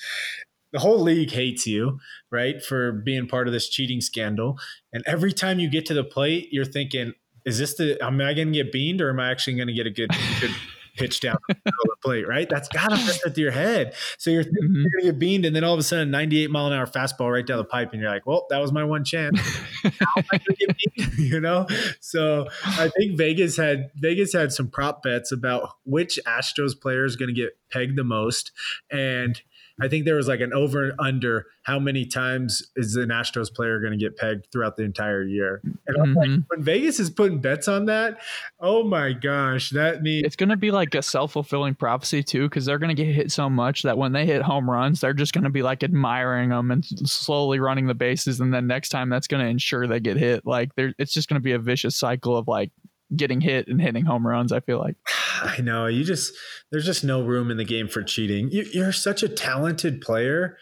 C: The whole league hates you, right, for being part of this cheating scandal. And every time you get to the plate, you're thinking, "Is this the? Am I going to get beamed, or am I actually going to get a good, good pitch down the the plate?" Right? That's got to mess with your head. So you're thinking
A: Mhm.
C: you're going to get beamed, and then all of a sudden, 98 mile an hour fastball right down the pipe, and you're like, "Well, that was my one chance." How am I get you know so i think vegas had vegas had some prop bets about which astros player is going to get pegged the most and i think there was like an over and under how many times is an astros player going to get pegged throughout the entire year and I'm like,
A: mm-hmm.
C: when vegas is putting bets on that oh my gosh that means
A: It's gonna be like a self fulfilling prophecy too, because they're gonna get hit so much that when they hit home runs, they're just gonna be like admiring them and slowly running the bases, and then next time that's gonna ensure they get hit. Like it's just gonna be a vicious cycle of like getting hit and hitting home runs. I feel like.
C: I know you just there's just no room in the game for cheating. You, you're such a talented player.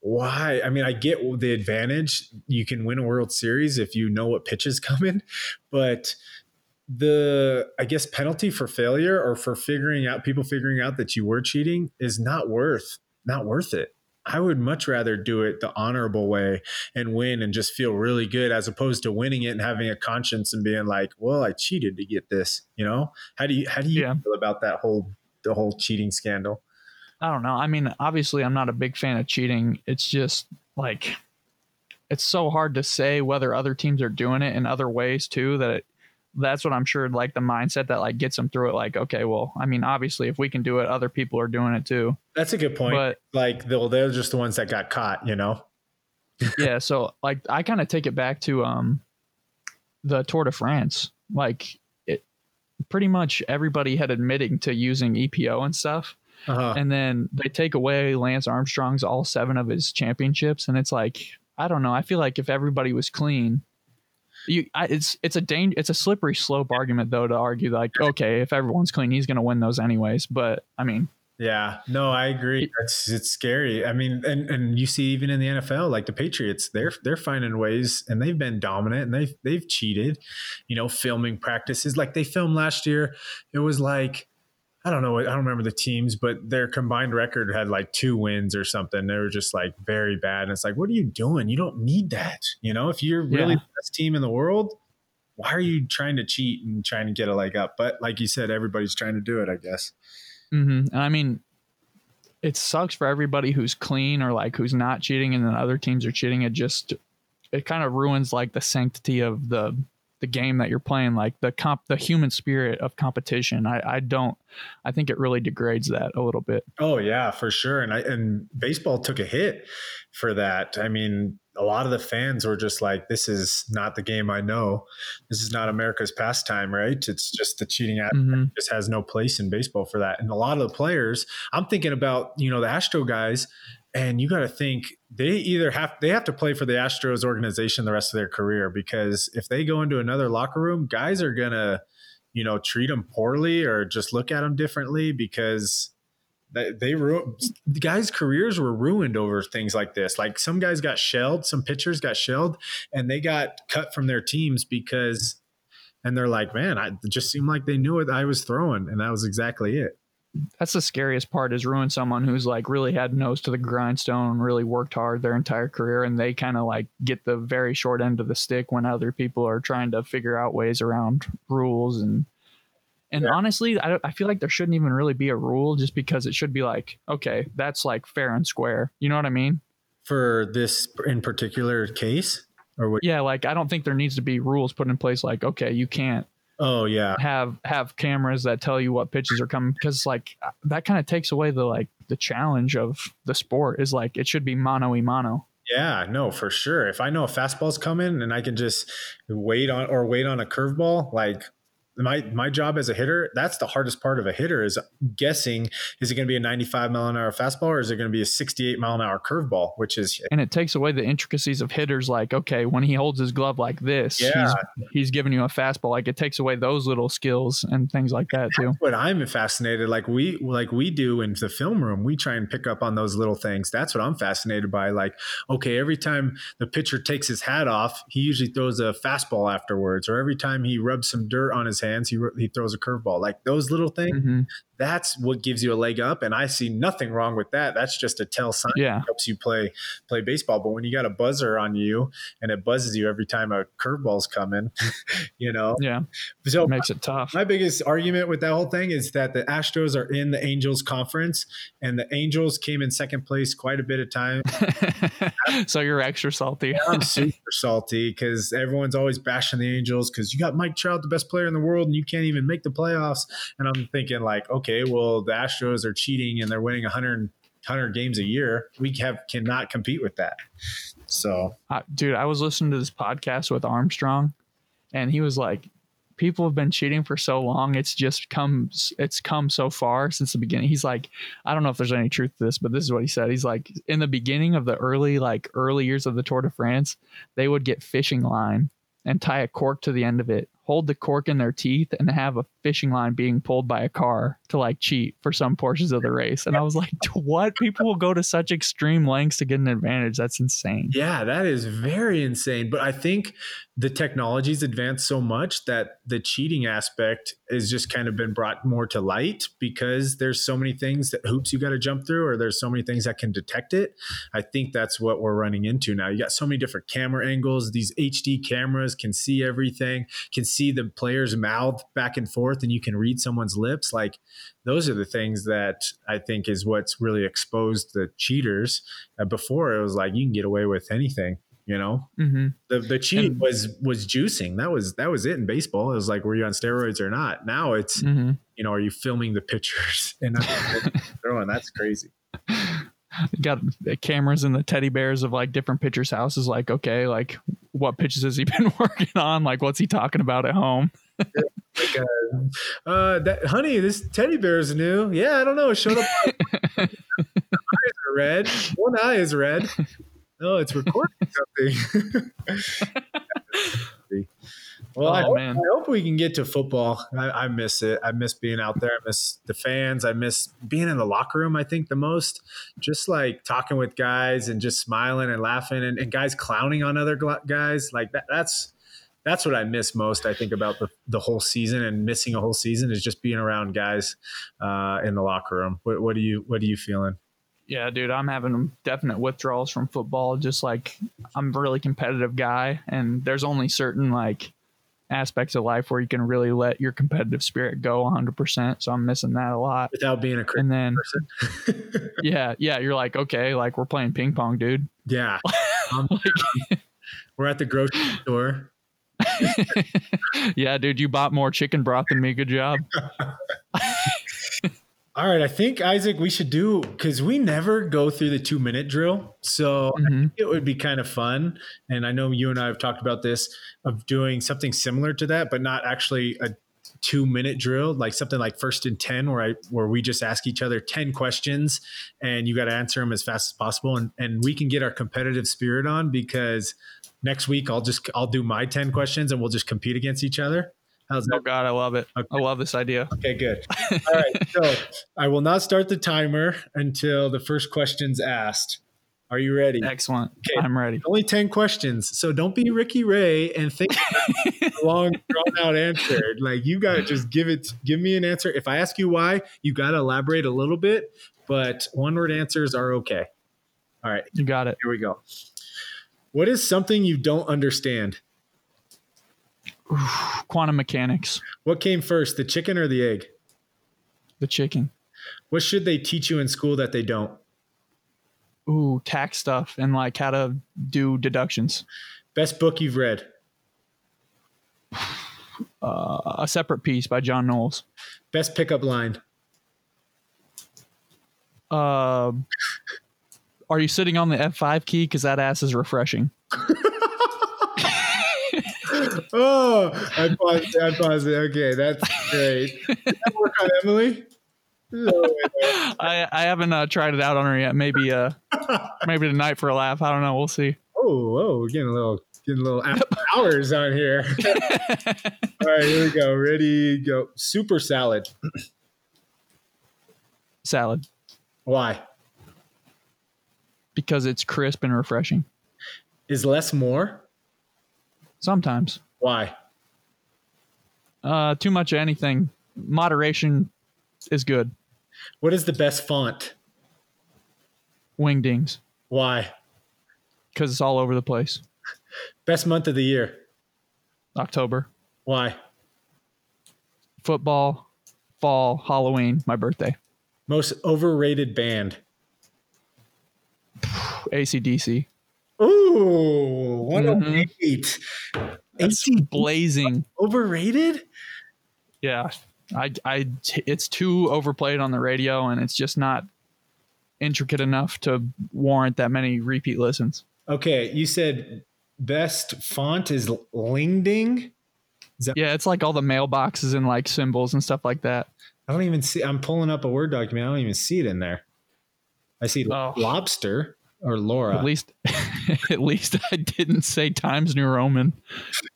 C: Why? I mean, I get the advantage. You can win a World Series if you know what pitch is coming, but the I guess penalty for failure or for figuring out people figuring out that you were cheating is not worth not worth it. I would much rather do it the honorable way and win and just feel really good as opposed to winning it and having a conscience and being like, well, I cheated to get this. You know, how do you how do you
A: Yeah.
C: feel about that whole the whole cheating scandal?
A: I don't know. I mean, obviously, I'm not a big fan of cheating. It's just like it's so hard to say whether other teams are doing it in other ways too. That it, that's what I'm sure. Like the mindset that like gets them through it. Like, okay, well, I mean, obviously, if we can do it, other people are doing it too.
C: That's a good point.
A: But
C: like they're, they're just the ones that got caught, you know?
A: yeah, so like I kind of take it back to um the Tour de France. Like it, pretty much everybody had admitting to using EPO and stuff.
C: Uh-huh.
A: and then they take away Lance Armstrong's all seven of his championships, and it's like I don't know. I feel like if everybody was clean, you I, it's it's a dang, it's a slippery slope argument though to argue like okay, if everyone's clean, he's going to win those anyways. But I mean,
C: Yeah, no, I agree. It's it's scary. I mean, and and you see even in the NFL, like the Patriots, they're they're finding ways, and they've been dominant, and they've they've cheated. You know, filming practices like they filmed last year. It was like I don't know, I don't remember the teams, but their combined record had like two wins or something. They were just like very bad, and it's like, what are you doing? You don't need that. You know, if you're really
A: Yeah.
C: the best team in the world. Why are you trying to cheat and trying to get a leg up? But like you said, everybody's trying to do it, I guess.
A: hmm and I mean, it sucks for everybody who's clean or like who's not cheating, and then other teams are cheating. It just it kind of ruins like the sanctity of the the game that you're playing like the comp the human spirit of competition i i don't i think it really degrades that a little bit.
C: Oh yeah for sure. And i and baseball took a hit for that. I mean a lot of the fans were just like this is not the game i know. This is not america's pastime right? It's just the cheating act mm-hmm. just has no place in baseball for that. And a lot of the players i'm thinking about you know the astro guys and you got to think they either have they have to play for the Astros organization the rest of their career because if they go into another locker room, guys are gonna, you know, treat them poorly or just look at them differently because they, they ru- the guys' careers were ruined over things like this. Like some guys got shelled, some pitchers got shelled, and they got cut from their teams because, and they're like, man, I just seemed like they knew what I was throwing, and that was exactly it
A: that's the scariest part is ruin someone who's like really had nose to the grindstone really worked hard their entire career and they kind of like get the very short end of the stick when other people are trying to figure out ways around rules and and yeah. honestly I, I feel like there shouldn't even really be a rule just because it should be like okay that's like fair and square. You know what i mean?
C: For this in particular case?
A: Or what yeah like i don't think there needs to be rules put in place like okay you can't
C: Oh yeah.
A: Have have cameras that tell you what pitches are coming because like that kind of takes away the like the challenge of the sport is like it should be mano y mano.
C: Yeah, no, for sure. If I know a fastball's coming and I can just wait on or wait on a curveball, like my my job as a hitter that's the hardest part of a hitter is guessing is it going to be a 95 mile an hour fastball or is it going to be a 68 mile an hour curveball which is
A: and it takes away the intricacies of hitters like okay when he holds his glove like this yeah. he's, he's giving you a fastball. Like it takes away those little skills and things like that too.
C: That's what i'm fascinated like we like we do in the film room we try and pick up on those little things. That's what i'm fascinated by like okay every time the pitcher takes his hat off he usually throws a fastball afterwards or every time he rubs some dirt on his hands, he he throws a curveball. Like those little things, mm-hmm. that's what gives you a leg up. And I see nothing wrong with that. That's just a tell sign yeah. helps you play play baseball. But when you got a buzzer on you and it buzzes you every time a curveball's coming, you know,
A: yeah, so it makes it tough.
C: My biggest argument with that whole thing is that the Astros are in the Angels conference, and the Angels came in second place quite a bit of time.
A: so you're extra salty.
C: I'm super salty because everyone's always bashing the Angels because you got Mike Trout, the best player in the world, and you can't even make the playoffs. And I'm thinking like, okay, well the Astros are cheating and they're winning 100, 100 games a year. We have cannot compete with that. So,
A: uh, dude, I was listening to this podcast with Armstrong, and he was like, people have been cheating for so long it's just come it's come so far since the beginning he's like i don't know if there's any truth to this but this is what he said he's like in the beginning of the early like early years of the tour de france they would get fishing line and tie a cork to the end of it hold the cork in their teeth and have a fishing line being pulled by a car to like cheat for some portions of the race. And I was like, what? People will go to such extreme lengths to get an advantage. That's insane.
C: Yeah, that is very insane. But I think the technology's advanced so much that the cheating aspect has just kind of been brought more to light because there's so many things that hoops you got to jump through or there's so many things that can detect it. I think that's what we're running into now. You got so many different camera angles. These HD cameras can see everything, can see the player's mouth back and forth and you can read someone's lips. Like those are the things that I think is what's really exposed the cheaters. Uh, before it was like you can get away with anything you know? Mm-hmm. the the cheat and, was was juicing. That was that was it in baseball. It was like were you on steroids or not? Now it's mm-hmm. you know are you filming the pitchers and throwing? That's crazy.
A: You got cameras in the teddy bears of like different pitchers houses like okay like what pitches has he been working on? Like what's he talking about at home like,
C: uh, uh, that honey this teddy bear is new yeah i don't know it showed up eyes are red one eye is red no, it's recording something. well, oh, I, hope, I, hope, we can get to football. I, I, miss it. I miss being out there. I miss the fans. I miss being in the locker room. I think the most, just like talking with guys and just smiling and laughing, and, and guys clowning on other guys. Like that, that's that's what I miss most. I think about the, the whole season and missing a whole season is just being around guys uh, in the locker room. What, what are you What are you feeling?
A: Yeah, dude, I'm having definite withdrawals from football. Just like I'm a really competitive guy, and there's only certain like aspects of life where you can really let your competitive spirit go 100%. So I'm missing that a lot.
C: Without being a
A: and then, person. yeah, yeah, you're like, okay, like we're playing ping pong, dude.
C: Yeah. Um, like, We're at the grocery store.
A: yeah, dude, you bought more chicken broth than me. Good job.
C: All right, I think Isaac, we should do because we never go through the two minute drill, so
A: Mhm.
C: it would be kind of fun. And I know you and I have talked about this of doing something similar to that, but not actually a two minute drill, like something like first and ten, where I where we just ask each other ten questions, and you got to answer them as fast as possible, and and we can get our competitive spirit on because next week I'll just I'll do my ten questions and we'll just compete against each other. How's that?
A: Oh God, I love it.
C: Okay.
A: I love this idea.
C: Okay, good. All right. So I will not start the timer until the first question's asked. Are you ready?
A: Excellent.
C: Okay.
A: I'm ready.
C: Only 10 questions. So don't be Ricky Ray and think a long, drawn out answer. Like you got to just give it, give me an answer. If I ask you why, you got to elaborate a little bit, but one word answers are okay. All right.
A: You got it.
C: Here we go. What is something you don't understand?
A: Quantum mechanics.
C: What came first, the chicken or the egg?
A: The chicken.
C: What should they teach you in school that they don't?
A: Ooh, tax stuff and like how to do deductions.
C: Best book you've read?
A: Uh, a Separate Peace by John Knowles.
C: Best pickup line?
A: Uh, are you sitting on the F5 key? Because that ass is refreshing.
C: Oh, I paused it. I paused it. Okay, that's great. Did that work on Emily?
A: I, I haven't uh, tried it out on her yet. Maybe uh, maybe tonight for a laugh. I don't know. We'll see.
C: Oh, whoa, we're getting a little getting a little hours on here. All right, here we go. Ready, go. Super salad.
A: Salad
C: Why?
A: Because it's crisp and refreshing.
C: Is less more?
A: Sometimes.
C: Why?
A: Uh, too much of anything. Moderation is good.
C: What is the best font?
A: Wingdings
C: Why?
A: because it's all over the place.
C: Best month of the year?
A: October,
C: Why?
A: football, fall, Halloween, my birthday.
C: Most overrated band?
A: ACDC.
C: Ooh, 108. Mm-hmm.
A: That's
C: AC
A: blazing.
C: overrated?
A: Yeah, I, I, it's too overplayed on the radio, and it's just not intricate enough to warrant that many repeat listens.
C: Okay, you said best font is Lingding.
A: Yeah, it's like all the mailboxes and like symbols and stuff like that.
C: I don't even see. I'm pulling up a Word document. I don't even see it in there. I see
A: Oh.
C: lobster or Laura.
A: At least, at least I didn't say Times New Roman.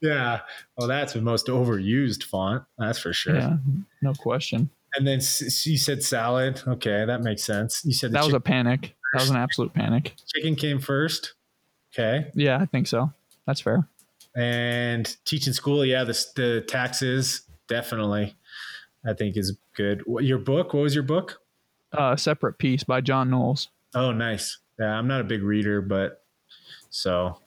C: yeah. Well, that's the most overused font. That's for sure.
A: Yeah, no question.
C: And then s- you said salad. Okay, that makes sense. You said
A: That was a panic. That was an absolute panic.
C: chicken came first. Okay.
A: Yeah, I think so. That's fair.
C: And teaching school, yeah, the the taxes definitely. I think is good. What, your book? What was your book?
A: Uh, Separate Peace by John Knowles.
C: Oh, nice. Yeah, I'm not a big reader, but so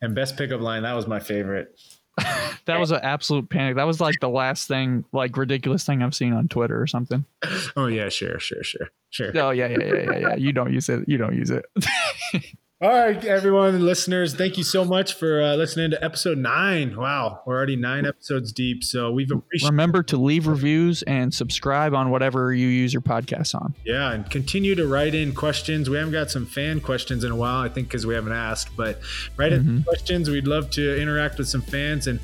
C: and best pickup line that was my favorite.
A: That was an absolute panic. That was like the last thing, like ridiculous thing I've seen on Twitter or something.
C: Oh yeah, sure, sure, sure, sure.
A: Oh yeah, yeah, yeah, yeah, yeah. You don't use it. You don't use it.
C: All right, everyone, listeners, thank you so much for uh, listening to episode nine. Wow, we're already nine episodes deep, so we've appreciated.
A: Remember to leave reviews and subscribe on whatever you use your podcast on.
C: Yeah, and continue to write in questions. We haven't got some fan questions in a while, I think, because we haven't asked. But write in
A: Mhm.
C: questions. We'd love to interact with some fans, and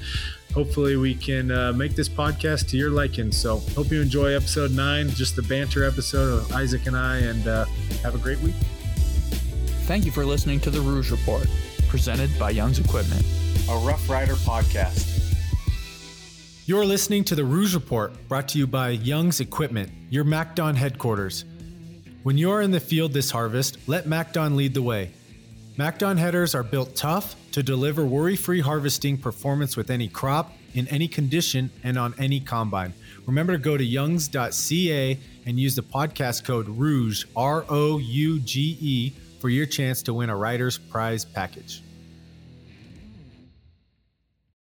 C: hopefully, we can uh, make this podcast to your liking. So, hope you enjoy episode nine, just the banter episode of Isaac and I, and uh, have a great week.
A: Thank you for listening to the Rouge Report, presented by Young's Equipment.
B: A Rough Rider podcast.
C: You're listening to the Rouge Report, brought to you by Young's Equipment, your MacDon headquarters. When you're in the field this harvest, let MacDon lead the way. MacDon headers are built tough to deliver worry free harvesting performance with any crop, in any condition, and on any combine. Remember to go to youngs.ca and use the podcast code ROUGE, R O U G E, for your chance to win a Writer's Prize package.